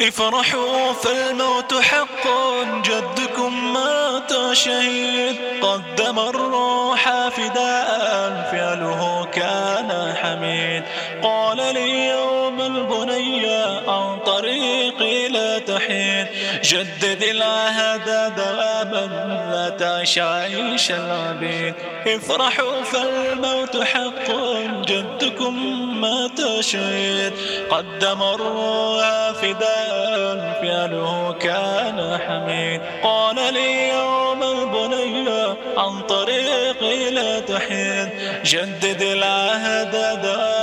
افرحوا فالموت حق. جدكم مات شهيد. قدم الروح فداء فعله كان حميد. قال لي يوم البني عن طريقي لا تحيد جدد العهد دوابا لا تعيش عيش العبيد افرحوا فالموت حق جدكم مات شهيد قدم الروح فداء فعله كان حميد. قال لي يوم البني عن طريقي لا تحيد جدد العهد دائما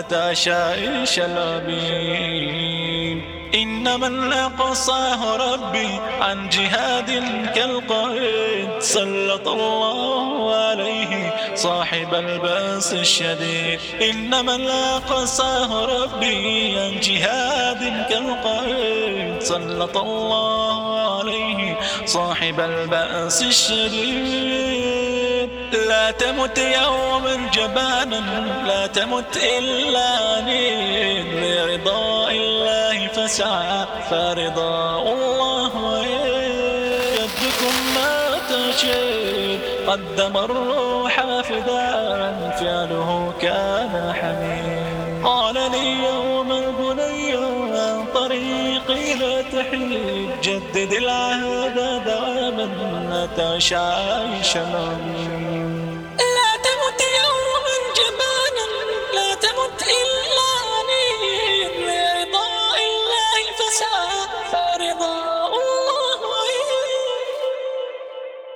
لا تعشائش العبيد إنما الأقصاه ربي عن جهاد كالقائد سلط الله عليه صاحب البأس الشديد. إنما الأقصاه ربي عن جهاد كالقائد سلط الله عليه صاحب البأس الشديد. لا تمت يوما جبانا لا تمت إلا نين لرضا الله فسعى فرضا الله يدكم ما تشيد قدم الروح فداء فعله كان حميد. قال لي يوم البني عن طريقي لا تحيد. جدد العهد دواما لا تعيش عيش العميد